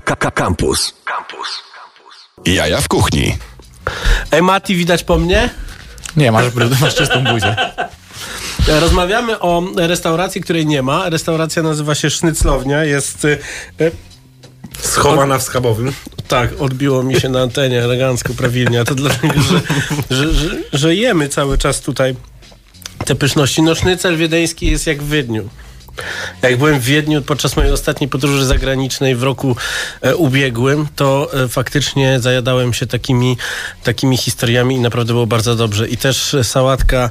Campus. Campus. Jaja w kuchni. Ej, Mati, widać po mnie? Nie, masz, masz czystą buzię. Rozmawiamy o restauracji, której nie ma. Restauracja nazywa się Sznyclownia. Jest... y, y, Schowana w schabowym. Tak, odbiło mi się na antenie elegancko, prawilnie. A to dlatego, że, że, że, że jemy cały czas tutaj te pyszności. No sznycel wiedeński jest jak w Wiedniu. Jak byłem w Wiedniu podczas mojej ostatniej podróży zagranicznej w roku e, ubiegłym, to e, faktycznie zajadałem się takimi, takimi historiami i naprawdę było bardzo dobrze. I też sałatka,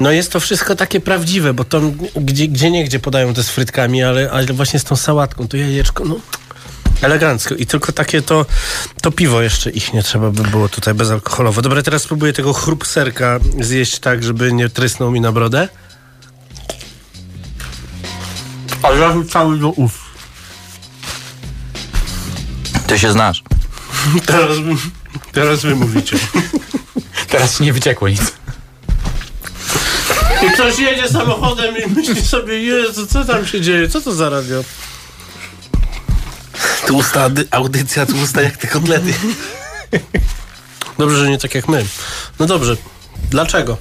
no jest to wszystko takie prawdziwe, bo to gdzie, gdzie nie gdzie podają to z frytkami, ale, ale właśnie z tą sałatką, to jajeczko, no elegancko. I tylko takie to, to piwo jeszcze ich nie trzeba by było tutaj bezalkoholowe. Dobra, teraz spróbuję tego chrup serka zjeść tak, żeby nie trysnął mi na brodę. Ale ja cały do ust. Ty się znasz. Teraz, wy- teraz wy mówicie. Teraz nie wyciekło nic. I ktoś jedzie samochodem i myśli sobie, Jezu, co tam się dzieje? Co to za radio? Tłusta audycja, tłusta jak te kotlety. Dobrze, że nie tak jak my. No dobrze. Dlaczego?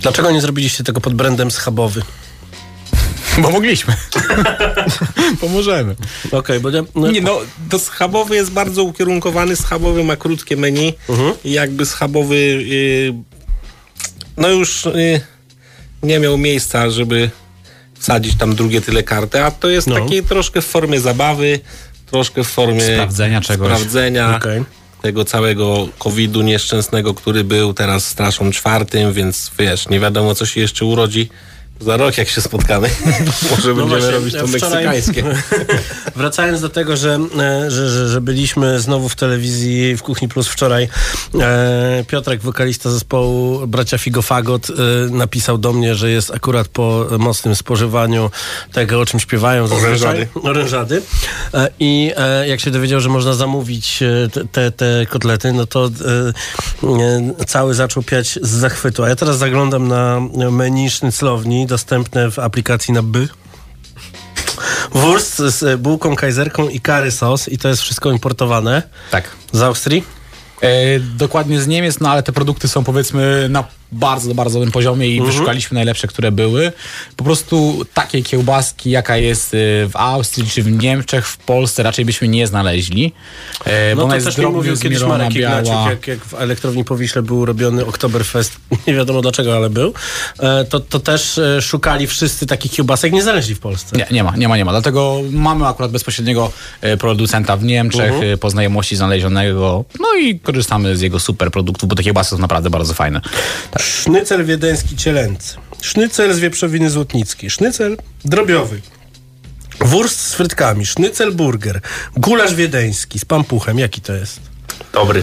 Dlaczego nie zrobiliście tego pod brandem schabowy? Bo mogliśmy. Pomożemy. Okej, bo ja, no, Nie no, to schabowy jest bardzo ukierunkowany. Schabowy ma krótkie menu. I jakby schabowy y, no już y, nie miał miejsca, żeby wsadzić tam drugie tyle karty, a to jest No. takie troszkę w formie zabawy, troszkę w formie Sprawdzenia czegoś. sprawdzenia Okej. tego całego COVID-u nieszczęsnego, który był, teraz straszą czwartym, więc wiesz, nie wiadomo co się jeszcze urodzi. Za rok jak się spotkamy, może będziemy No właśnie, robić to wczoraj- meksykańskie. Wracając do tego, że, e, że, że, że byliśmy znowu w telewizji w Kuchni Plus wczoraj, e, Piotrek, wokalista zespołu Bracia Figofagot, e, napisał do mnie, że jest akurat po mocnym spożywaniu tego, o czym śpiewają zazwyczaj. Orężady. E, I e, jak się dowiedział, że można zamówić e, te, te, kotlety, no to cały zaczął piać z zachwytu. A ja teraz zaglądam na menu sznyclowni, dostępne w aplikacji na by. Wurst z bułką kajzerką i curry sos i to jest wszystko importowane Tak. z Austrii. E, dokładnie z Niemiec, no ale te produkty są powiedzmy na bardzo, bardzo dobrym poziomie i wyszukaliśmy najlepsze, które były. Po prostu takiej kiełbaski, jaka jest e, w Austrii czy w Niemczech, w Polsce raczej byśmy nie znaleźli. E, bo No to też mi mówił kiedyś Marek Ignaciuk, jak, jak w elektrowni Powiśle był robiony Oktoberfest, nie wiadomo dlaczego, ale był, e, to, to też e, szukali wszyscy takich kiełbasek, nie znaleźli w Polsce. Nie, nie ma, nie ma, nie ma. Dlatego mamy akurat bezpośredniego producenta w Niemczech, Mhm. po znajomości znalezionego, no i korzystamy z jego super produktów, bo te kiełbasy są naprawdę bardzo fajne. Sznycel wiedeński cielęcy, sznycel z wieprzowiny złotnickiej, sznycel drobiowy, wurst z frytkami, sznycel burger, gulasz wiedeński z pampuchem. Jaki to jest? Dobry.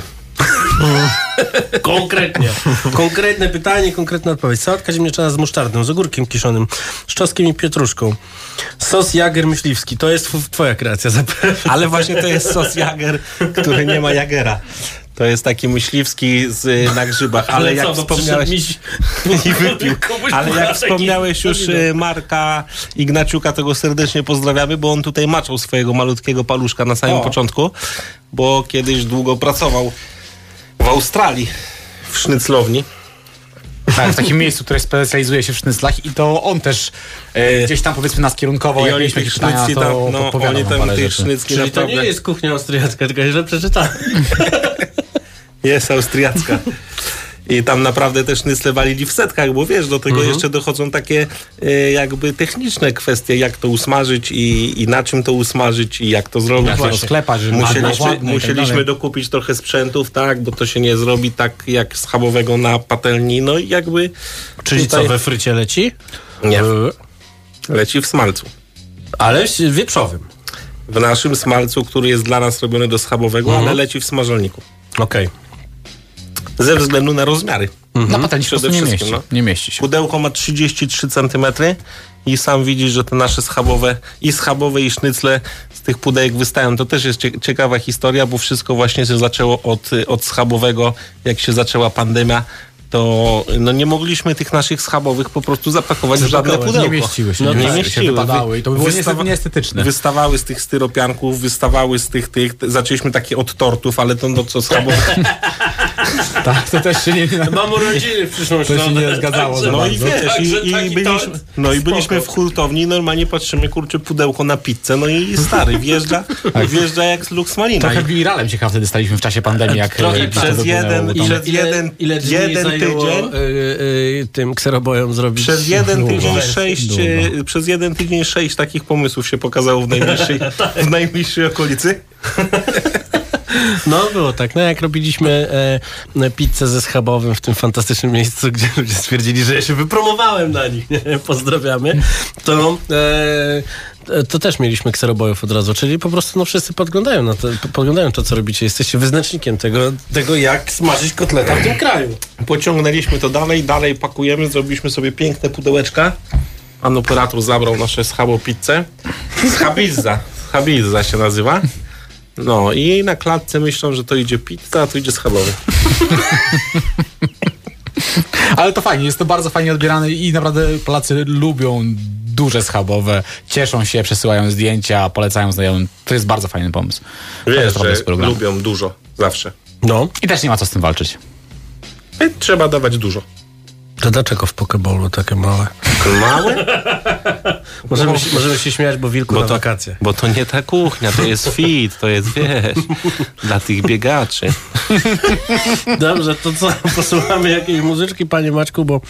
Konkretnie. Konkretne pytanie, konkretna odpowiedź. Sałatka ziemniaczana z musztardą, z ogórkiem kiszonym, z czosnkiem i pietruszką. Sos jager myśliwski. To jest tw- twoja kreacja zapewne. Ale właśnie to jest sos Jager, który nie ma Jagera. To jest taki myśliwski z, na grzybach, ale, jak wspomniałeś... I wypił. Ale jak wspomniałeś już e, Marka Ignaciuka, to go serdecznie pozdrawiamy, bo on tutaj maczał swojego malutkiego paluszka na samym O. początku, bo kiedyś długo pracował w Australii w sznyclowni. Tak, w takim miejscu, które specjalizuje się w sznyclach i to on też e, gdzieś tam powiedzmy nas kierunkował, I jak mieliśmy tych jakieś pytania, to tam, no, oni tam tych sznycli Czyli to naprawdę... nie jest kuchnia austriacka, tylko źle przeczytałem. Jest austriacka. I tam naprawdę też sznycle walili w setkach, bo wiesz, do tego Mhm. jeszcze dochodzą takie e, jakby techniczne kwestie, jak to usmażyć i, i na czym to usmażyć i jak to zrobić. Jak to żeby było musieliśmy, ładne tak musieliśmy dalej. dokupić trochę sprzętów, tak, bo to się nie zrobi tak jak schabowego na patelni, no i jakby Czyli tutaj co, we frycie leci? Nie. E, leci w smalcu. Ale wieprzowym. W naszym smalcu, który jest dla nas robiony do schabowego, Mhm. ale leci w smażalniku. Okej. Ze względu na rozmiary. Patelni się po Przede prostu nie wszystkim, mieści. no. Nie mieści się. Pudełko ma 33 cm i sam widzisz, że te nasze schabowe i schabowe i sznycle z tych pudełek wystają. To też jest cie- ciekawa historia, bo wszystko właśnie się zaczęło od, y, od schabowego, jak się zaczęła pandemia. To no nie mogliśmy tych naszych schabowych po prostu zapakować w żadne pudełko. Nie mieściły się, No, nie nie mieściły, się wypadały i to by było nieestetyczne. Wystawały z tych styropianków, wystawały z tych, tych, zaczęliśmy takie od tortów, ale to no co schabowe. Tak, to też się nie... Mam urodziny w przyszłą To się nie zgadzało za No i wiesz, i, Także i, taki byliśmy, no i byliśmy w hurtowni i normalnie patrzymy, kurczę, pudełko na pizzę, no i stary, wjeżdża, wjeżdża jak z Lux Malina. Trochę I wiralem się chyba wtedy staliśmy w czasie pandemii, jak Trochę e, przez jeden- ile- jeden- ile jeden tydzień? y, y, tym kserobojom zrobić? Przez jeden tydzień sześć, e, przez jeden tydzień sześć takich pomysłów się pokazało w najbliższej, w najbliższej okolicy. No było tak. No jak robiliśmy e, pizzę ze schabowym w tym fantastycznym miejscu, gdzie ludzie stwierdzili, że ja się wypromowałem na nich, nie? pozdrawiamy, to, e, to też mieliśmy kserobojów od razu, czyli po prostu no, wszyscy podglądają, na to, podglądają to, co robicie. Jesteście wyznacznikiem tego, tego, jak smażyć kotleta w tym kraju. Pociągnęliśmy to dalej, dalej pakujemy, zrobiliśmy sobie piękne pudełeczka. Pan operator zabrał nasze schabo pizzę. Schabizza. Schabizza się nazywa. No i na klatce myślą, że to idzie pizza, a to idzie schabowy. Ale to fajnie, jest to bardzo fajnie odbierane i naprawdę Polacy lubią duże schabowe, cieszą się, przesyłają zdjęcia, polecają znajomym. To jest bardzo fajny pomysł. To Wiesz, jest naprawdę że lubią dużo. Zawsze. No, I też nie ma co z tym walczyć. I trzeba dawać dużo. To dlaczego w Pokeballu takie małe? Małe? Możemy, się, możemy się śmiać, bo wilku Bo na to, wakacje. bo to nie ta kuchnia, to jest fit, to jest, wiesz, dla tych biegaczy. Dobrze, to co? Posłuchamy jakiejś muzyczki, panie Maćku, bo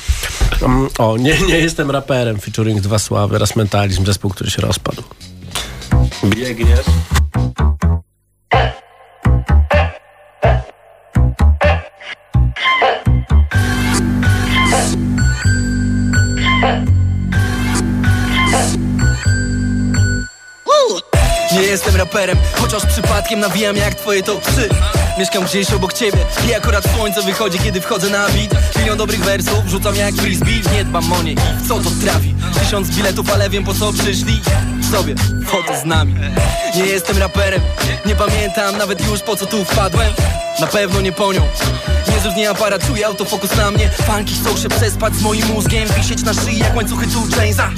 um, o, nie, nie jestem raperem, featuring Dwa Sławy, raz Mentalizm, zespół, który się rozpadł. Biegniesz. Jestem raperem, chociaż przypadkiem nawijam jak twoje top 3 Mieszkam gdzieś obok ciebie i akurat słońce wychodzi, kiedy wchodzę na beat. Milion dobrych wersów, rzucam jak frisbee. Nie dbam o nie co to trafi. Tysiąc biletów, ale wiem po co przyszli. Sobie, foto z nami. Nie jestem raperem, nie pamiętam nawet już po co tu wpadłem. Na pewno nie po nią. Niezrównie aparat, czuje autofokus na mnie. Fanki chcą się przespać z moim mózgiem. Wisieć na szyi jak łańcuchy tu Jamesa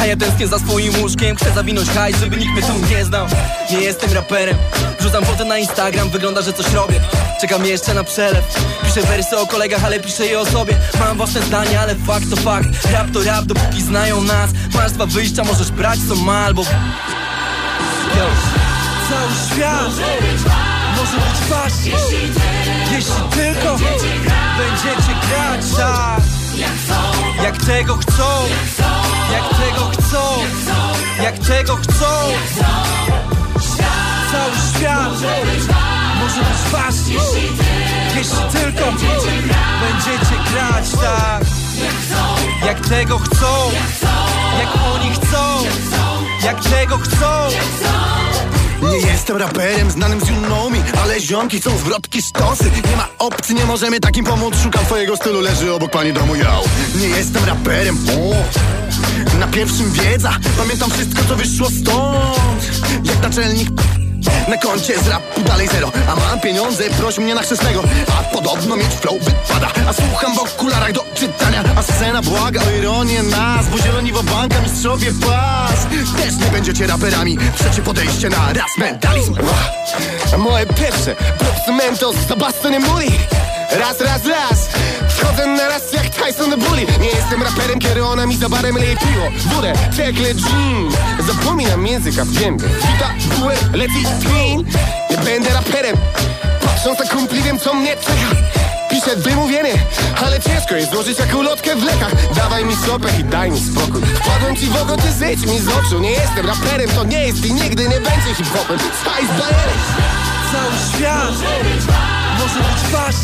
A ja tęsknię za swoim łóżkiem Chcę zawinąć hajs, żeby nikt mnie tu nie znał. Nie jestem raperem Wrzucam foty na Instagram, wygląda, że coś robię. Czekam jeszcze na przelew Piszę wersy o kolegach, ale piszę je o sobie. Mam własne zdania, ale fakt to fakt. Rap to rap, dopóki znają nas. Masz dwa wyjścia, możesz brać co ma albo Yo. Cały świat może być wasz Jeśli tylko będziecie grać. tak. Jak tego chcą. Jak tego chcą Jak tego chcą. Cały świat może być wasz. Jeśli tylko będziecie grać tak. Jak tego chcą Jak oni chcą. Jak tego chcą Nie jestem raperem znanym z Me Ale ziomki są zwrotki sztosy Nie ma opcji, nie możemy takim pomóc. Szukam twojego stylu, leży obok pani domu yo. Nie jestem raperem, o. Na pierwszym wiedza. Pamiętam wszystko, co wyszło stąd. Jak naczelnik na koncie z rapu dalej zero A mam pieniądze, proś mnie na chrzestnego. A podobno mieć flow wypada. A słucham w okularach do czytania. A scena błaga o ironię nas Bo zieloni w banka mistrzowie pas. Też nie będziecie raperami. Trzecie podejście na raz mentalizm. Moje pierwsze Propsy Mentos za Bastonem Muli Raz, raz, raz Wchodzę na raz jak Tyson the Bully. Nie jestem raperem, kiedy ona mi za barem leje piwo Wódę, czekle, gin Zapominam języka w gębie. Wita, bułę, leci clean Nie będę raperem. Patrząc na kumpli wiem co mnie czeka. Piszę wymówienie, ale ciężko jest złożyć jak ulotkę w lekach. Dawaj mi stopę i daj mi spokój. Wpadłem ci w oko, ty zejdź mi z oczu. Nie jestem raperem, to nie jest i nigdy nie będzie hip-hopem. Spice Bayery Cały świat może być wasz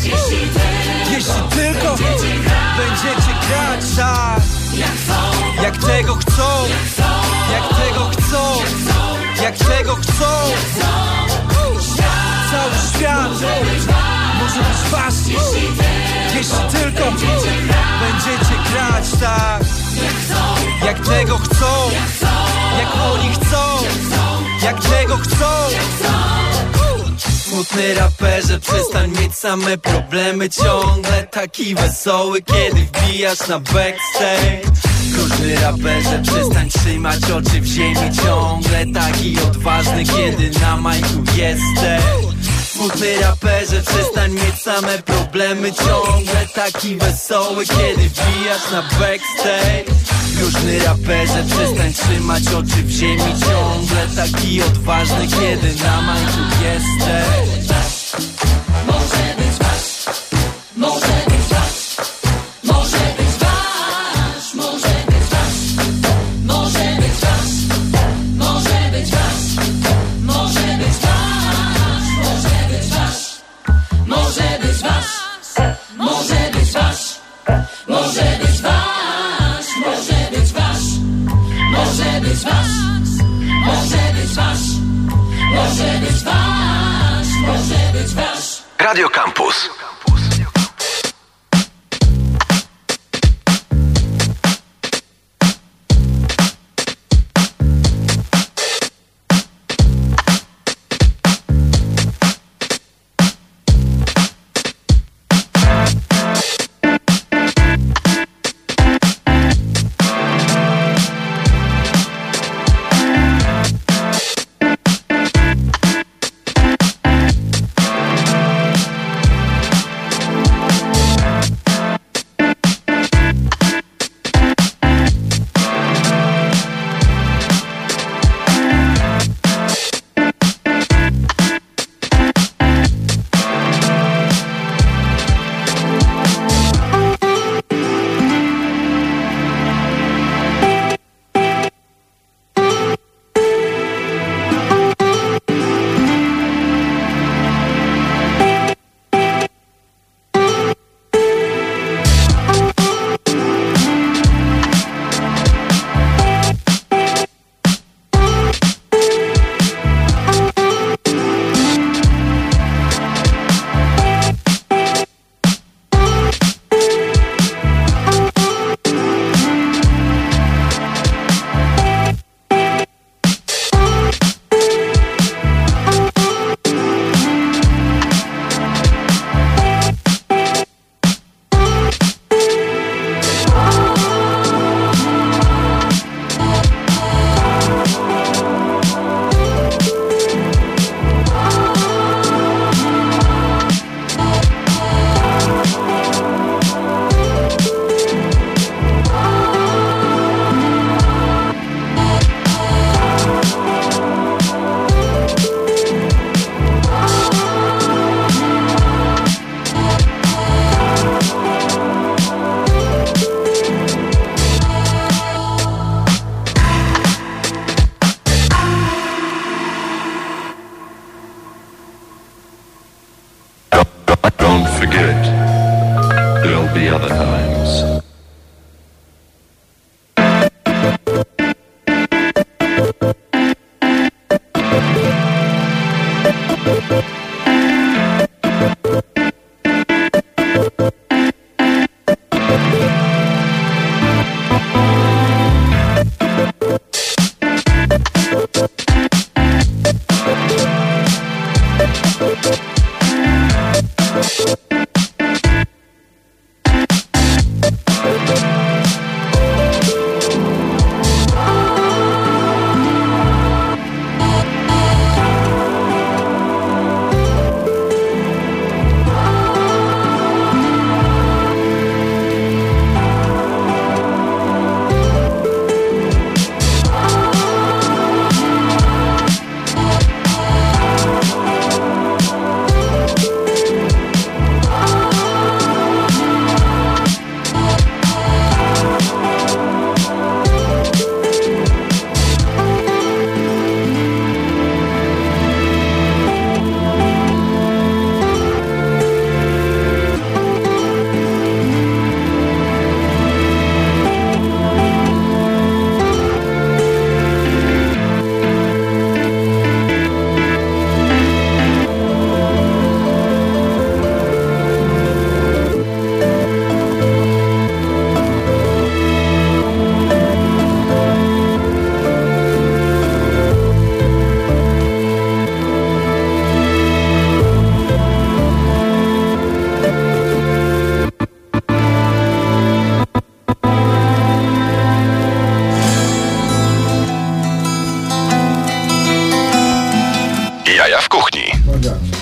Jeśli tylko będziecie grać tak. Jak tego chcą Jak tego chcą Jak tego chcą. Cały świat może być wasz Jeśli tylko będziecie grać tak. Jak tego chcą Jak oni chcą Jak tego chcą Smutny raperze, przestań mieć same problemy. Ciągle taki wesoły, kiedy wbijasz na backstage. Groźny raperze, przestań trzymać oczy w ziemi. Ciągle taki odważny, kiedy na majku jesteś. Smutny raperze, przestań mieć same problemy. Ciągle taki wesoły, kiedy wbijasz na backstage Groźny raperze, przestań trzymać oczy w ziemi Ciągle. Taki odważny, kiedy na majku jesteś Radio Campus.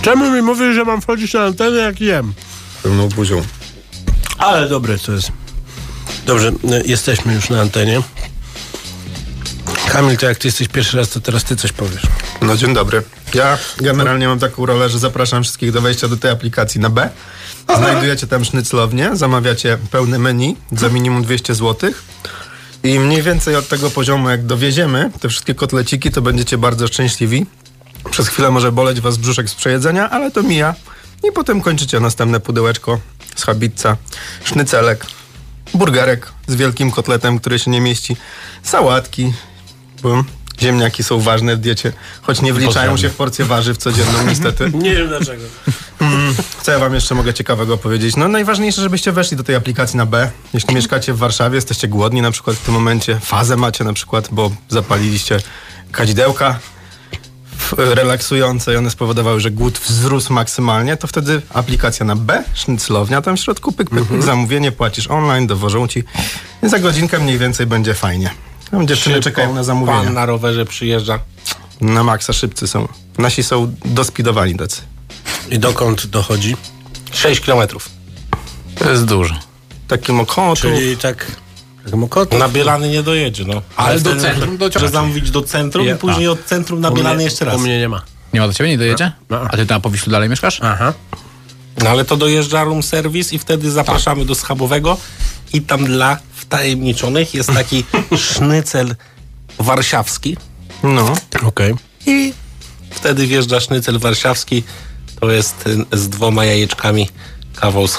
Czemu mi mówisz, że mam wchodzić na antenę, jak jem? Pełną buzią. Ale dobre to jest. Dobrze, y, jesteśmy już na antenie. Kamil, to jak ty jesteś pierwszy raz, to teraz ty coś powiesz. No dzień dobry. Ja generalnie mam taką rolę, że zapraszam wszystkich do wejścia do tej aplikacji na B. Znajdujecie tam sznyclownię, zamawiacie pełne menu za minimum 200 zł. I mniej więcej od tego poziomu, jak dowieziemy te wszystkie kotleciki, to będziecie bardzo szczęśliwi. Przez chwilę może boleć was brzuszek z przejedzenia, ale to mija. I potem kończycie następne pudełeczko z habitca, sznycelek, burgerek z wielkim kotletem, który się nie mieści, sałatki, bo ziemniaki są ważne w diecie, choć nie wliczają się w porcję warzyw codzienną niestety. Nie wiem dlaczego. Co ja wam jeszcze mogę ciekawego powiedzieć? No najważniejsze, żebyście weszli do tej aplikacji na B. Jeśli mieszkacie w Warszawie, jesteście głodni na przykład w tym momencie, fazę macie na przykład, bo zapaliliście kadzidełka relaksujące i one spowodowały, że głód wzrósł maksymalnie, to wtedy aplikacja na B, sznyclownia, tam w środku pyk, pyk, pyk, zamówienie, płacisz online, dowożą ci i za godzinkę mniej więcej będzie fajnie. Tam dziewczyny Szybko czekają na Pan zamówienie. na rowerze przyjeżdża. Na maksa szybcy są. Nasi są dospidowani tacy. I dokąd dochodzi? 6 kilometrów. To jest dużo. Taki mokotu. Czyli tak... Mokotów. Na Bielany nie dojedzie, no. Ale do wtedy centrum Że dociąga. zamówić do centrum Ja- i później od centrum na Bielany jeszcze raz. U mnie nie ma. Nie ma do ciebie, nie dojedzie? No. A ty na Powiślu dalej mieszkasz? Aha. No ale to dojeżdża room service i wtedy zapraszamy do schabowego i tam dla wtajemniczonych jest taki sznycel warszawski No. Okej. i wtedy wjeżdża sznycel warszawski. To jest y, z dwoma jajeczkami kawał z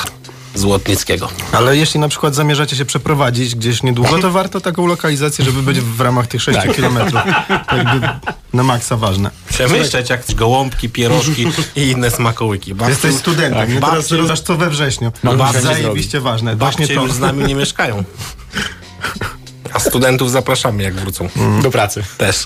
Złotnickiego. Ale jeśli na przykład zamierzacie się przeprowadzić gdzieś niedługo, to warto taką lokalizację, żeby być w ramach tych 6 kilometrów. To jakby na maksa ważne. Przemyśleć jak gołąbki, pierożki i inne smakołyki. Babciu, Jesteś studentem, nie? Teraz babcie- rozdasz co we wrześniu. No, babcie Zajebiście ważne. Właśnie babcie to. już z nami nie mieszkają. A studentów zapraszamy jak wrócą. Do pracy. Też.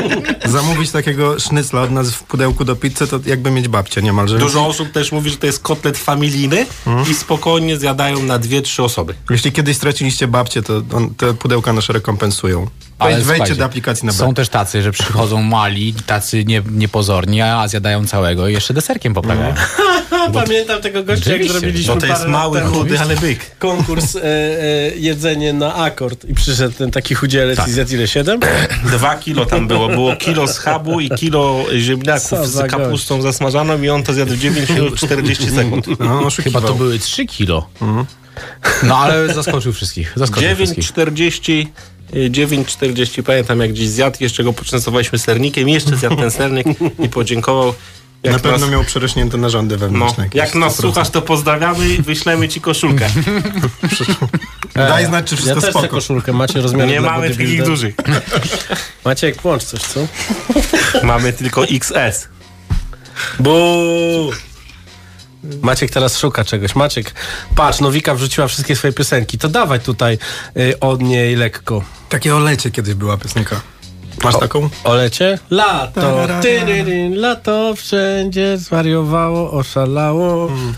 Zamówić takiego sznycla od nas w pudełku do pizzy, to jakby mieć babcię niemalże. Dużo osób też mówi, że to jest kotlet familijny i spokojnie zjadają na dwie, trzy osoby. Jeśli kiedyś straciliście babcię, to on, te pudełka nasze rekompensują. Wejdź, wejdźcie do aplikacji na B. Są też tacy, że przychodzą mali, tacy nie, niepozorni, a zjadają całego i jeszcze deserkiem poprawiają. Pamiętam tego gościa, jak zrobiliśmy Bo to jest mały, chudy, ale byk. konkurs e, e, jedzenie na akord i przyszedł ten taki chudzielec Tak. i zjadł ile? Siedem? Dwa kilo tam było. Było kilo schabu i kilo ziemniaków za z kapustą zasmażaną i on to zjadł w 9 minut 40 sekund. No, oszukiwał. Chyba to były 3 kilo. No ale zaskoczył wszystkich. Zaskoczył wszystkich. 9,40 y, 9,40 pamiętam jak gdzieś zjadł, jeszcze go poczęstowaliśmy sernikiem, jeszcze zjadł ten sernik i podziękował. Jak Na pewno nas, miał przerośnięte narządy no, wewnętrzne. jakieś jak nas 100%. słuchasz, to pozdrawiamy i wyślemy ci koszulkę. Daj znać, czy Ja wszystko też chcę spoko. koszulkę. Macie rozmiary Nie mamy takich dużych. Maciek, włącz coś, co? Mamy tylko XS. Buu! Maciek teraz szuka czegoś. Maciek, patrz, Nowika wrzuciła wszystkie swoje piosenki. To dawaj tutaj y, od niej lekko. Takie o lecie kiedyś była piosenka. Masz taką? O lecie? Lato, tyryryn, lato wszędzie zwariowało, oszalało. Widziałam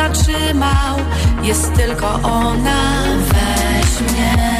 zatrzymał, jest tylko ona. Weź mnie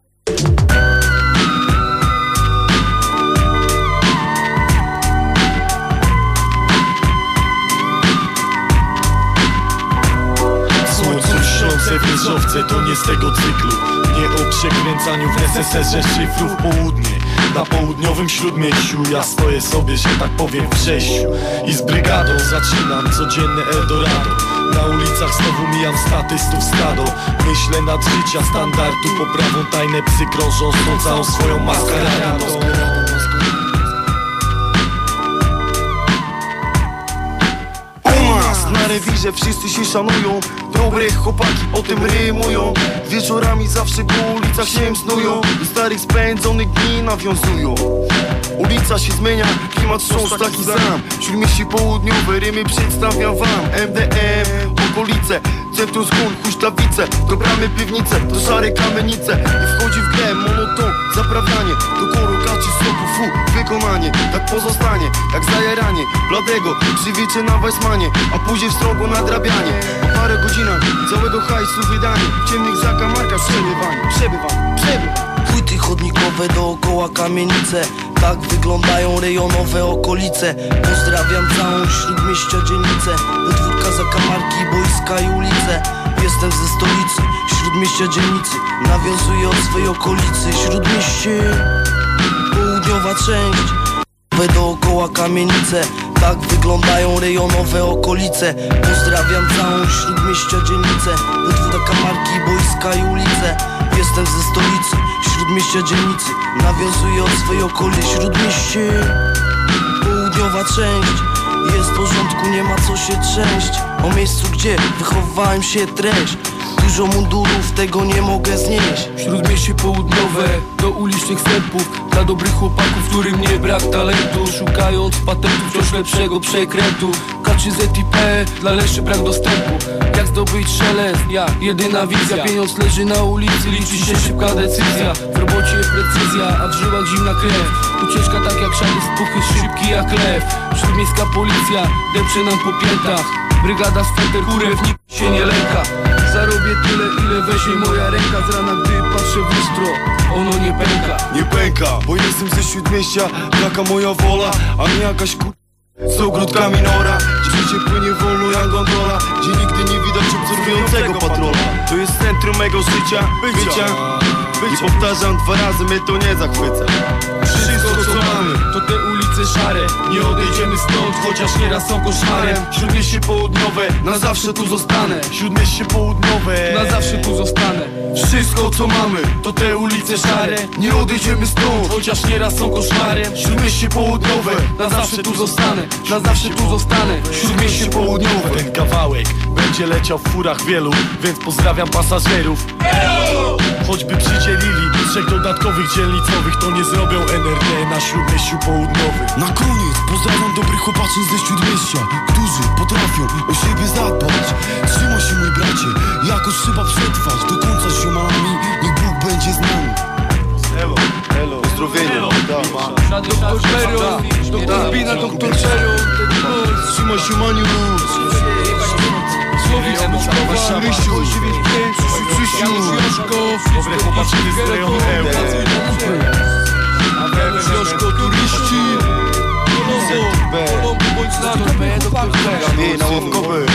wieżowce to nie z tego cyklu Nie o przekręcaniu w SSS-ie szyfrów południe. Na południowym śródmieściu ja stoję sobie, że tak powiem w sześciu. I z brygadą zaczynam codzienne Eldorado. Na ulicach znowu mijam statystów stado. Myślę nad życia standardu Poprawą tajne psy krążą z całą swoją maskaradą rewirze wszyscy się szanują. Dobre chłopaki o tym rymują. Wieczorami zawsze po ulicach się snują starych spędzonych dni nawiązują. Ulica się zmienia, klimat wciąż taki sam. Śródmieście południowe, rymy przedstawiam wam. MDM, okolice, centrum skun, huśtawice Do bramy piwnice, do szare kamienice. I wchodzi w grę monoton, zaprawianie Do korokaci soku, fu, wykonanie. Tak pozostanie, jak zajaranie Bladego, przywiecze na Weissmanie A później w strogo nadrabianie. Po parę godzinach całego hajsu wydanie. Ciemnych zakamarkach przebywanie, przebywanie, przebywanie. Płyty chodnikowe dookoła kamienice Tak wyglądają rejonowe okolice. Pozdrawiam całą śródmieścia dzielnicę. Podwórka zakamarki, boiska i ulice. Jestem ze stolicy, śródmieścia dzielnicy. Nawiązuję od swej okolicy. Śródmieście, południowa część. Dookoła kamienice. Tak wyglądają rejonowe okolice. Pozdrawiam całą śródmieścia dzielnicę Podwórka Kamarki, boiska i ulice. Jestem ze stolicy, śródmieścia dzielnicy Nawiązuję od swej okolicy Śródmieście, południowa część Jest w porządku, nie ma co się trzęść. O miejscu, gdzie wychowałem się treść Dużo mundurów, tego nie mogę znieść. Śródmieście południowe do ulicznych wstępów Dla dobrych chłopaków, którym nie brak talentu. Szukając patentów wciąż lepszego przekrętu K3Z i P, dla leszy brak dostępu. Jak zdobyć szelest, ja, jedyna wizja. Pieniądz leży na ulicy, liczy się szybka decyzja. W robocie precyzja, a w żyłach zimna krew. Ucieczka tak jak szary spuchy, szybki jak lew. Śródmiejska policja, depcze nam po piętach. Brygada Sweter, kurew, nikt się nie lęka Zarobię tyle, ile weźmie moja ręka. Z rana, gdy patrzę w lustro, ono nie pęka. Nie pęka, bo jestem ze śródmieścia. Taka moja wola, a nie jakaś ku... Z ogródkami nora. Gdzie życie płynie wolno jak gondola. Gdzie nigdy nie widać obserwującego patrola. To jest centrum mego życia, bycia. I powtarzam dwa razy, mnie to nie zachwyca. Wszystko co mamy te ulice szare. Nie odejdziemy stąd, chociaż nieraz są koszmarem Śródmieście południowe, na zawsze tu zostanę. Śródmieście południowe Na zawsze tu zostanę. Wszystko co mamy to te ulice szare. Nie odejdziemy stąd, chociaż nieraz są koszmarem Śródmieście południowe, na zawsze tu zostanę. Na zawsze tu zostanę. Śródmieście południowe Ten kawałek będzie leciał w furach wielu Więc pozdrawiam pasażerów. Choćby przydzielili trzech dodatkowych dzielnicowych To nie zrobią NRD na śródmieściu Na koniec pozdrawiam dobrych chłopaczyn ze śródmieścia Którzy potrafią o siebie zadbać. Trzymaj się mój bracie, jakoś trzeba przetrwać. Do końca z ziomami, niech Bóg będzie z nami. Elo, elo, Pozdrowienia, Doktor Peron, doktor Bina, doktor Peron Trzymaj się Maniu Słowik Moskwa, Rysiu, 95, Krzysiu, Joszko Dobre chłopaczyny z rejonu EU Joszko, turyści. Ej, na ławkowe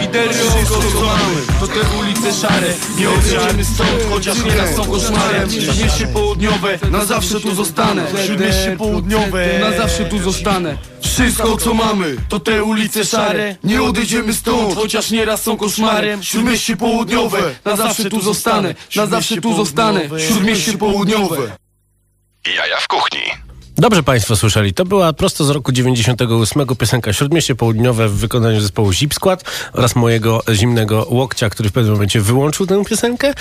Widerio, mamy, to te ulice szare. Nie odjedziemy stąd, chociaż nieraz są koszmarem. Śródmieście południowe, na zawsze tu zostanę. Śródmieście południowe Na zawsze tu zostanę Wszystko co mamy, to te ulice szare. Nie odejdziemy stąd, chociaż nieraz są koszmarem Śródmieście południowe, na zawsze tu zostanę. Na zawsze tu zostanę, Śródmieście południowe. Jaja w kuchni. Dobrze Państwo słyszeli. To była prosto z roku 98 piosenka Śródmieście Południowe w wykonaniu zespołu Zip Skład oraz mojego zimnego łokcia, który w pewnym momencie wyłączył tę piosenkę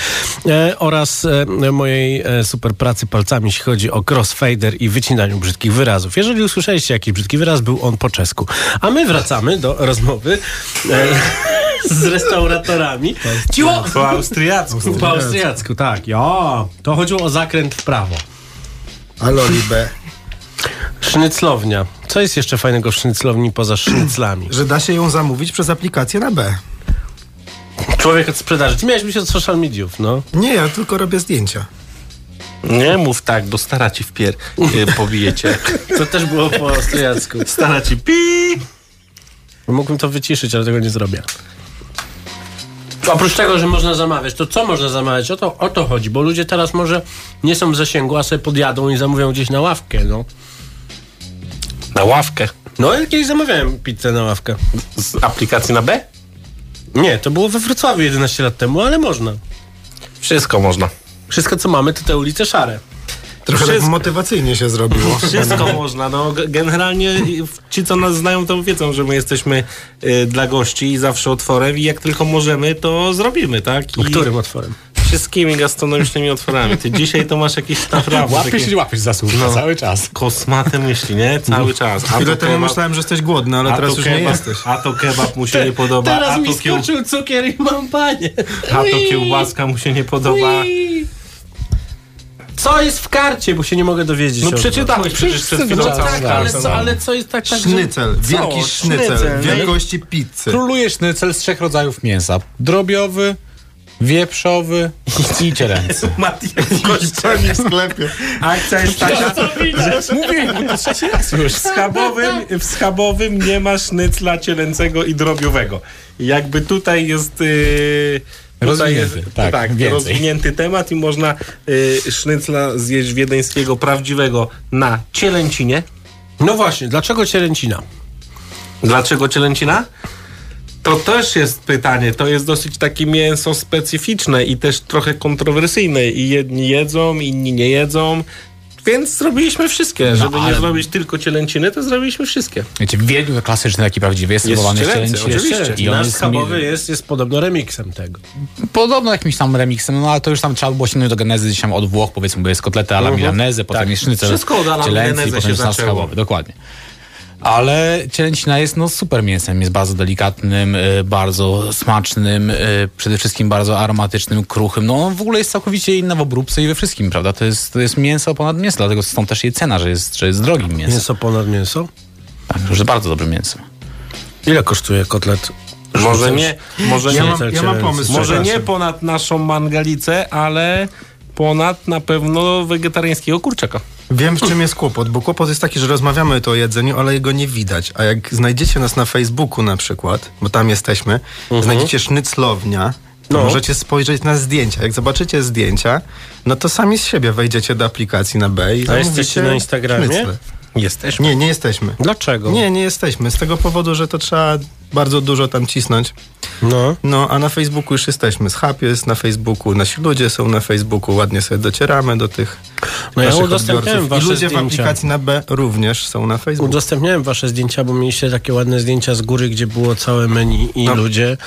e, oraz e, mojej e, super pracy palcami, jeśli chodzi o crossfader i wycinaniu brzydkich wyrazów. Jeżeli usłyszeliście jakiś brzydki wyraz, był on po czesku. A my wracamy do rozmowy e, z restauratorami. Cicho! Po austriacku. Po austriacku, tak. Ja, to chodziło o zakręt w prawo. Alo, Libe. Sznyclownia. Co jest jeszcze fajnego w sznyclowni poza sznyclami? Że da się ją zamówić przez aplikację na B. Człowiek od sprzedaży. Ty miałeś być od social mediów, no. Nie, ja tylko robię zdjęcia. Nie mów tak, bo stara ci w pier y, pobijecie. To też było po austriacku. Stara ci pi. Mógłbym to wyciszyć, ale tego nie zrobię. Oprócz tego, że można zamawiać, to co można zamawiać? O to, o to chodzi, bo ludzie teraz może nie są w zasięgu, a sobie podjadą i zamówią gdzieś na ławkę, no. Na ławkę. No, ja kiedyś zamawiałem pizzę na ławkę. Z aplikacji na B? Nie, to było we Wrocławiu 11 lat temu, ale można. Wszystko można. Wszystko, co mamy, to te ulice szare. Trochę tak Wszystko. motywacyjnie się zrobiło. Wszystko można. No, generalnie ci, co nas znają, to wiedzą, że my jesteśmy y, dla gości i zawsze otworem i jak tylko możemy, to zrobimy, tak? I Którym otworem? Wszystkimi gastronomicznymi otworami. Ty dzisiaj to masz jakieś naprawdę Łapiesz takie się, łapiesz za słówka No. cały czas. kosmate myśli, nie? Cały czas. A Chwilę temu kebab- myślałem, że jesteś głodny, ale a teraz już nie kebab, jesteś. A to kebab mu się nie podoba, Teraz a mi to, kieł, skoczył cukier i mam panie. a to kiełbaska mu się nie podoba. Co jest w karcie, bo się nie mogę dowiedzieć. No przeczytałeś przecież przed chwilą No tak, ale co, ale co jest tak, tak że- Sznycel, wielki Co? sznycel, Sznycel, wielkości pizzy. Króluje sznycel z trzech rodzajów mięsa. Drobiowy, wieprzowy i cielęcy. Mati, gościa w sklepie. Akcja jest taka, Mówię, to trzeci raz już. w schabowym, w schabowym nie ma sznycla cielęcego i drobiowego. Jakby tutaj jest... Yy, Tutaj Rozwinięty, jest, tak, tak rozwinięty temat i można y, sznycla zjeść wiedeńskiego prawdziwego na cielęcinie. No właśnie, dlaczego cielęcina? Dlaczego cielęcina? To też jest pytanie. To jest dosyć takie mięso specyficzne i też trochę kontrowersyjne. I jedni jedzą, inni nie jedzą. Więc zrobiliśmy wszystkie. Żeby nie ale- zrobić tylko cielęciny, to zrobiliśmy wszystkie. Wiecie, w Wiedniu to klasyczny taki prawdziwy jest Jest serwowany z cielęcy, oczywiście. I on Nasz jest schabowy jest, jest podobno remixem tego. Podobno jakimś tam remixem, no ale to już tam trzeba było sięgnąć do genezy gdzieś tam od Włoch, powiedzmy, bo jest kotleta alla milanese, potem Tak. jest sznycel Wszystko od cielęcy i milanese się zaczęło. schabowy, dokładnie. Ale cielęcina jest no super mięsem, jest bardzo delikatnym, y, bardzo smacznym, y, przede wszystkim bardzo aromatycznym, kruchym. No on w ogóle jest całkowicie inna w obróbce i we wszystkim, prawda? To jest, to jest mięso ponad mięso, dlatego stąd też jej cena, że jest, że jest drogim mięsem. Mięso ponad mięso? Tak, że jest bardzo dobrym mięsem. Ile kosztuje kotlet? Może nie, może Ja nie, mam, ja mam pomysł. może nie ponad naszą mangalicę, ale ponad na pewno wegetariańskiego kurczaka. Wiem, w czym jest kłopot, bo kłopot jest taki, że rozmawiamy tu o jedzeniu, ale jego nie widać. A jak znajdziecie nas na Facebooku na przykład, bo tam jesteśmy, znajdziecie sznyclownia, to No. możecie spojrzeć na zdjęcia. Jak zobaczycie zdjęcia, no to sami z siebie wejdziecie do aplikacji na B i A jesteście na Instagramie? sznycle. Jesteśmy. Nie, nie jesteśmy. Dlaczego? Nie, nie jesteśmy. Z tego powodu, że to trzeba bardzo dużo tam cisnąć. No. No, a na Facebooku już jesteśmy. Schab jest na Facebooku, nasi ludzie są na Facebooku, ładnie sobie docieramy do tych No ja udostępniałem wasze I ludzie w zdjęcia. aplikacji na B również są na Facebooku. Udostępniałem wasze zdjęcia, bo mieliście takie ładne zdjęcia z góry, gdzie było całe menu i No. ludzie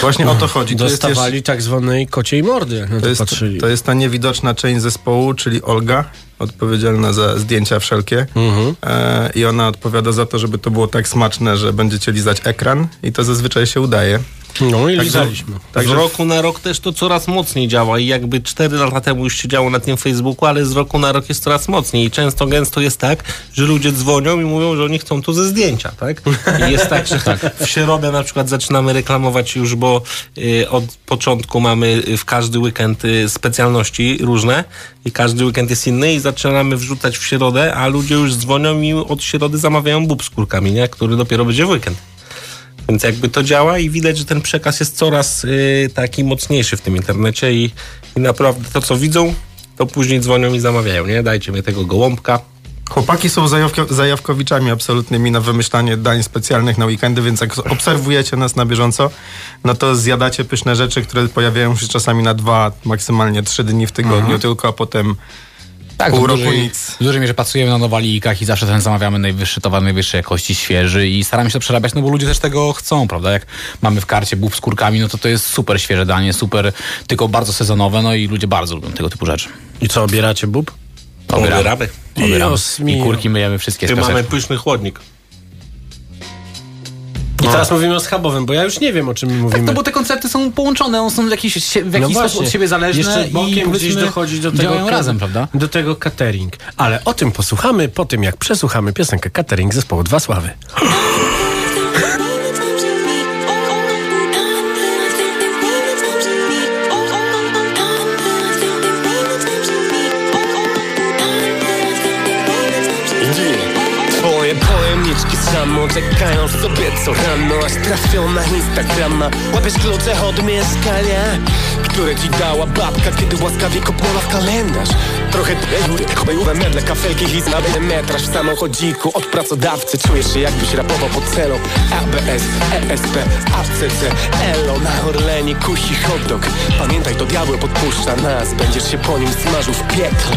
Właśnie o to chodzi. Jest dostawali tak zwanej kociej mordy, to, To jest, patrzyli. to jest ta niewidoczna część zespołu, czyli Olga, odpowiedzialna za zdjęcia wszelkie. Mhm. E, I ona odpowiada za to, żeby to było tak smaczne, że będziecie lizać ekran i to zazwyczaj się udaje. No i Także- lizaliśmy. Z roku na rok też to coraz mocniej działa i jakby 4 lata temu już się działo na tym Facebooku, ale z roku na rok jest coraz mocniej i często gęsto jest tak, że ludzie dzwonią i mówią, że oni chcą to ze zdjęcia, tak? I jest tak, że w środę na przykład zaczynamy reklamować już, bo y, od początku mamy y, w każdy weekend y, specjalności różne i każdy weekend jest inny i zaczynamy wrzucać w środę, a ludzie już dzwonią i od środy zamawiają bób z kurkami, nie? Który dopiero będzie w weekend. Więc jakby to działa i widać, że ten przekaz jest coraz y, taki mocniejszy w tym internecie i, i naprawdę to, co widzą, to później dzwonią i zamawiają, nie? Dajcie mi tego gołąbka. Chłopaki są zajawko, zajawkowiczami absolutnymi na wymyślanie dań specjalnych na weekendy, więc jak obserwujecie nas na bieżąco, no to zjadacie pyszne rzeczy, które pojawiają się czasami na dwa, maksymalnie trzy dni w tygodniu Mhm. tylko, a potem Tak, pół roku dużej, nic. w dużej mierze pracujemy na nowalikach i zawsze ten zamawiamy najwyższy towar, najwyższej jakości, świeży i staramy się to przerabiać, no bo ludzie też tego chcą, prawda? Jak mamy w karcie bób z kurkami, no to to jest super świeże danie, super, tylko bardzo sezonowe, no i ludzie bardzo lubią tego typu rzeczy. I co, obieracie bób? Obieramy. Obieramy. I mio. kurki myjemy wszystkie z Tu mamy pyszny chłodnik. I teraz mówimy o schabowym, bo ja już nie wiem, o czym my mówimy. No bo te koncepty są połączone, one są w jakiś, w jakiś No sposób od siebie zależne Jeszcze i bokiem gdzieś powiedzmy, dochodzi do tego razem, prawda? Do tego catering. Ale o tym posłuchamy po tym, jak przesłuchamy piosenkę Catering zespołu Dwa Sławy. czekają sobie co rano Aż trafią na Instagrama. Łapiesz klucze od mieszkania Które ci dała babka, kiedy łaskawie kopnęła w kalendarz. Trochę kolejowe meble, kafelki i znany metraż w samochodziku Od pracodawcy. Czujesz się jakbyś rapował pod celą ABS, ESP, ACC, ELO. Na Orlenie kusi hot dog. Pamiętaj, to diabeł podpuszcza nas. Będziesz się po nim smażył w piekle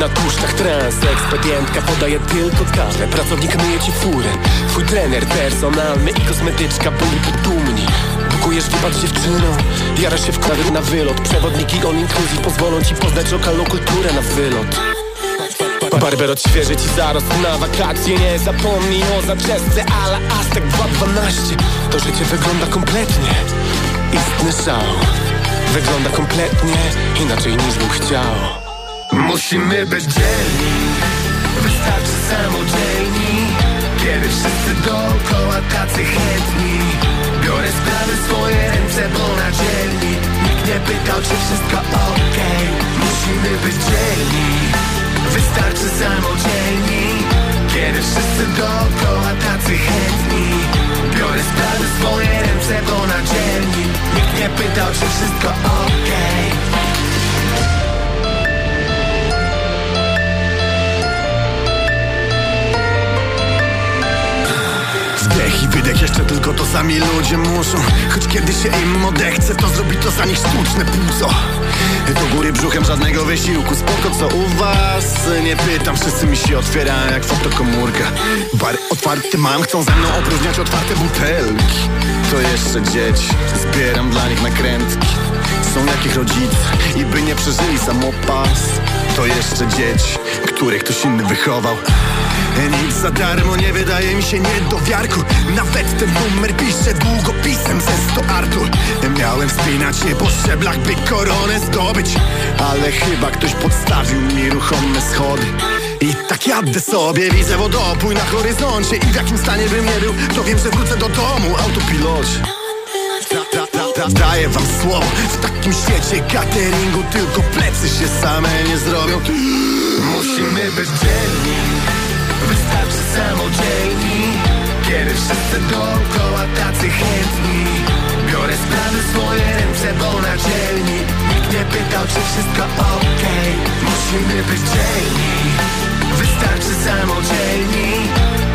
Na tłuszczach trans, ekspedientka podaje tylko kawę Pracownik myje ci furę Twój trener personalny i kosmetyczka byliby dumni Bukujesz wypad z dziewczyną Jarasz się w klawy na wylot. Przewodniki on inclusive pozwolą ci poznać lokalną kulturę na wylot. Barber odświeży ci zarost na wakacje. Nie zapomnij o zaczesce ala Aztek 212 To życie wygląda kompletnie. Istny szał. Wygląda kompletnie inaczej niż bym chciał. Musimy być dzielni. Wystarczy samodzielni. Kiedy wszyscy dookoła tacy chętni Biorę sprawy swoje ręce, bo na dzielni. Nikt nie pytał, czy wszystko okej. Musimy być dzielni. Wystarczy samodzielni. Kiedy wszyscy dookoła tacy chętni. Biorę sprawy swoje ręce, bo na dzielni. Nikt nie pytał, czy wszystko okej wydech jeszcze tylko to sami ludzie muszą. Choć kiedy się im odechce to zrobi to za nich sztuczne płuco. Do góry brzuchem żadnego wysiłku Spoko co u was? Nie pytam, wszyscy mi się otwierają jak fotokomórka Bar otwarty mam, chcą ze mną opróżniać otwarte butelki. To jeszcze dzieci, zbieram dla nich nakrętki. Są jakich rodzice i by nie przeżyli samopas. To jeszcze dzieci, które ktoś inny wychował nic za darmo nie wydaje mi się niedowiarku Nawet ten numer piszę długopisem ze 100 Artur Miałem wspinać się po szczeblach, by koronę zdobyć. Ale chyba ktoś podstawił mi ruchome schody. I tak jadę sobie, widzę wodopój na horyzoncie. I w jakim stanie bym nie był, to wiem, że wrócę do domu Autopilocie. Da- da- da- da- Daję wam słowo, w takim świecie cateringu Tylko plecy się same nie zrobią. Musimy być dzielni samodzielni. Kiedy wszyscy dookoła tacy chętni Biorę sprawy swoje ręce, bo na dzielni. Nikt nie pytał, czy wszystko okej. Musimy być dzielni. Wystarczy samodzielni.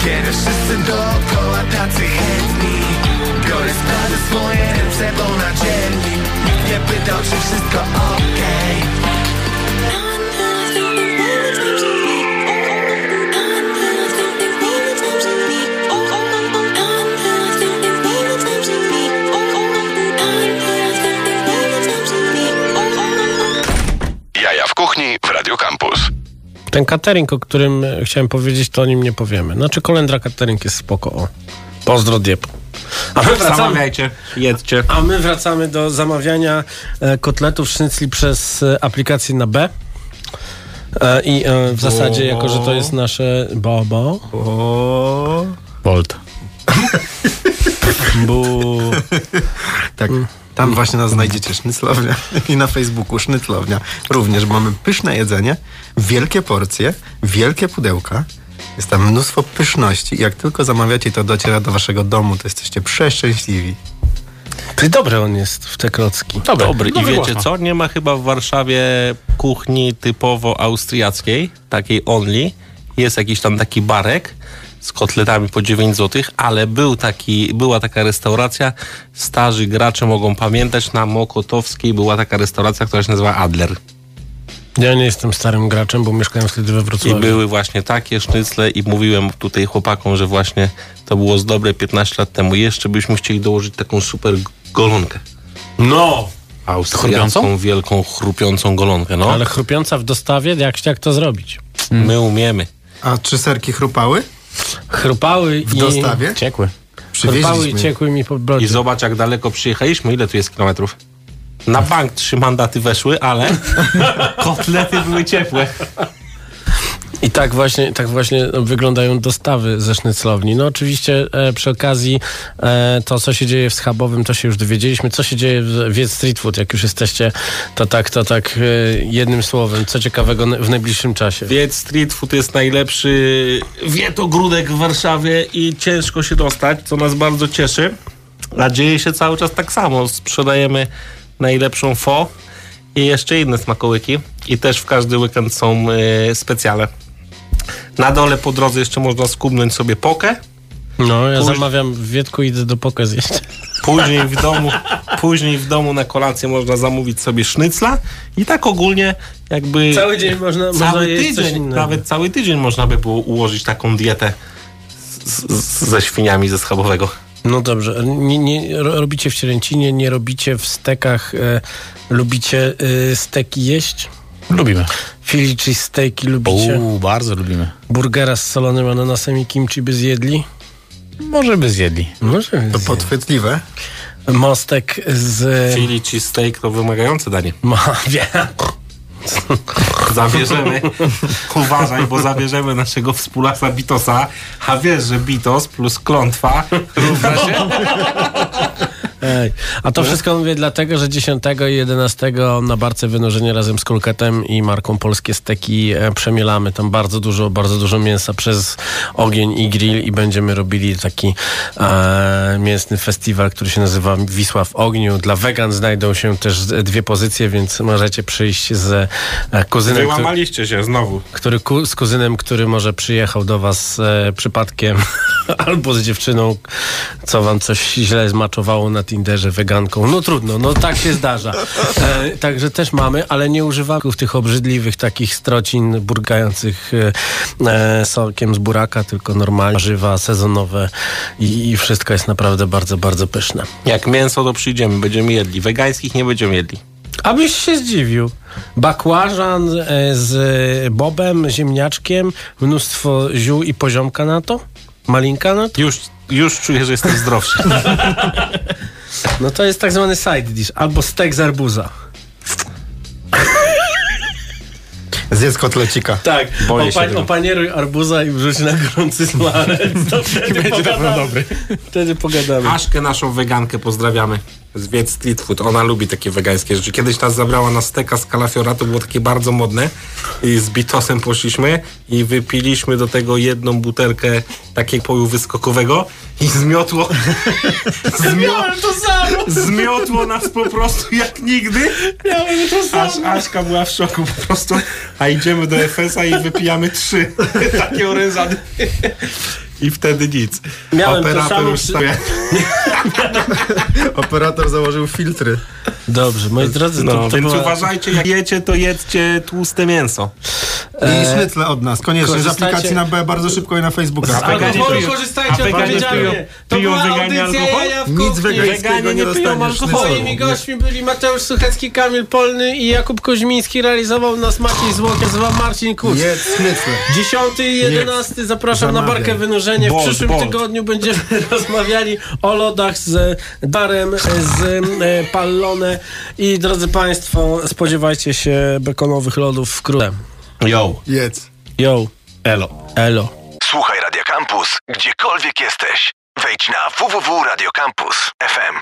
Kiedy wszyscy dookoła tacy chętni Biorę sprawy swoje ręce, bo na dzielni. Nikt nie pytał, czy wszystko okej Radio Campus. Ten catering, o którym chciałem powiedzieć, to o nim nie powiemy. Znaczy, kolendra catering jest spoko. O. Pozdro diep. A my wracamy, Zamawiajcie, jedzcie. a my wracamy do zamawiania e, kotletów sznycli przez e, aplikację na B. E, I e, w zasadzie, jako że to jest nasze bobo. Bolt. Bu. Tak. Tam właśnie nas znajdziecie, Sznyclownia. I na Facebooku Sznyclownia. Również bo mamy pyszne jedzenie, wielkie porcje, wielkie pudełka. Jest tam mnóstwo pyszności. I jak tylko zamawiacie, to dociera do waszego domu, to jesteście przeszczęśliwi. Ty dobry on jest w te klocki. Dobry. Dobry. I Dobry wiecie co? Nie ma chyba w Warszawie kuchni typowo austriackiej, takiej only. Jest jakiś tam taki barek z kotletami po 9 zł, ale był taki, była taka restauracja, starzy gracze mogą pamiętać, na Mokotowskiej była taka restauracja, która się nazywa Adler. Ja nie jestem starym graczem, bo mieszkałem wtedy we I Wrocławiu. były właśnie takie sznycle i mówiłem tutaj chłopakom, że właśnie to było z dobre 15 lat temu. Jeszcze byśmy chcieli dołożyć taką super golonkę. No! Austriacką, wielką, chrupiącą golonkę, no. Ale chrupiąca w dostawie, jak, jak to zrobić? My umiemy. A czy serki chrupały? Chrupały W i... dostawie? Ciekły. Chrupały i ciekły mi po brodzie. I zobacz, jak daleko przyjechaliśmy, ile tu jest kilometrów. Na bank trzy mandaty weszły, ale kotlety były ciepłe. I tak właśnie, tak właśnie wyglądają dostawy ze sznyclowni. No oczywiście e, przy okazji e, to, co się dzieje w Schabowym, to się już dowiedzieliśmy. Co się dzieje w Wiedz Street Food, jak już jesteście, to tak, to tak e, jednym słowem. Co ciekawego w najbliższym czasie? Wiedz street food jest najlepszy wietogródek w Warszawie i ciężko się dostać, co nas bardzo cieszy. A dzieje się cały czas tak samo. Sprzedajemy najlepszą fo i jeszcze inne smakołyki. I też w każdy weekend są e, specjale. Na dole po drodze jeszcze można skubnąć sobie pokę. No, ja Póź- zamawiam w Wietku i idę do poka zjeść. Później w domu, później w domu na kolację można zamówić sobie sznycla i tak ogólnie jakby Cały dzień można, można cały jeść coś tydzień, nawet cały tydzień można by było ułożyć taką dietę z, z, ze świniami ze schabowego. No dobrze, nie, nie, ro- robicie w Cielęcinie, nie robicie w stekach, e, lubicie e, steki jeść? Lubimy. Philly cheese steaki lubicie? Uuu, bardzo lubimy. Burgera z solonym ananasem i kimchi by zjedli? Może by zjedli. Może by To zjedli. podchwytliwe. Mostek z... Chili cheese steak to wymagające danie. Ma, wie. Zabierzemy, uważaj, bo zabierzemy naszego wspólasa Bitosa, a wiesz, że Bitos plus klątwa równa się Ej. A to wszystko mówię dlatego, że 10 i 11 na barce wynurzenie razem z Kulketem i marką Polskie Steki e, przemielamy tam bardzo dużo, bardzo dużo mięsa przez ogień i grill i będziemy robili taki e, mięsny festiwal, który się nazywa Wisła w ogniu. Dla wegan znajdą się też dwie pozycje, więc możecie przyjść z e, kuzynem, który, Wyłamaliście się znowu. który z kuzynem, który może przyjechał do was e, przypadkiem albo z dziewczyną, co wam coś źle zmaczowało na Tinderze weganką. No trudno, no tak się zdarza. E, także też mamy, ale nie używamy tych obrzydliwych takich strocin burgających e, e, sokiem z buraka, tylko normalnie warzywa sezonowe i, i wszystko jest naprawdę bardzo, bardzo pyszne. Jak mięso, to przyjdziemy, będziemy jedli. Wegańskich nie będziemy jedli. Abyś się zdziwił. Bakłażan e, z bobem, ziemniaczkiem, mnóstwo ziół i poziomka na to? Malinka na to? Już, już czuję, że jestem zdrowszy. No to jest tak zwany side dish, albo stek z arbuza. Zjedz kotlecika. Tak, Boję się opa- tego. opanieruj arbuza i wrzuć na gorący smalec. To wtedy Będzie na pogadamy. dobry. Wtedy pogadamy. Aszkę naszą wegankę pozdrawiamy. Z Wiec Street Food. Ona lubi takie wegańskie rzeczy. Kiedyś nas zabrała na steka z kalafiora, to było takie bardzo modne. I z Bitosem poszliśmy i wypiliśmy do tego jedną butelkę takiego poju wyskokowego i zmiotło. zmiotło, to samo! zmiotło nas po prostu jak nigdy. Miałem to Aż Aśka była w szoku po prostu. A idziemy do FS-a i wypijamy trzy takie orężady. i wtedy nic. Miałem to Operator samo już przy- sobie... Operator założył filtry. Dobrze, moi drodzy, No, to, to więc była... uważajcie, jak jecie, to jedzcie tłuste mięso. I sznycle od nas, koniecznie. Z aplikacji na B bardzo szybko i na Facebooka. A weganie alkoholu korzystajcie odpowiedzialnie. To piją była audycja alkohol? Jaja w Nic wegańskiego Weganie nie nie piją alkoholu. Moimi gośćmi byli Mateusz Suchecki, Kamil Polny i Jakub Koźmiński. Realizował nas Maciej Złok, nazywam Marcin Kuc. Jedz sznycle. 10 i 11 zapraszam na Zamawiaj. barkę wynurzenie. W przyszłym Bolt. tygodniu będziemy rozmawiali o lodach z Darem, z e, Pallone i drodzy Państwo, spodziewajcie się bekonowych lodów wkrótce. Yo. Jedz. Yo, Elo. elo. Słuchaj Radio Campus, gdziekolwiek jesteś. Wejdź na www.radiocampus.fm.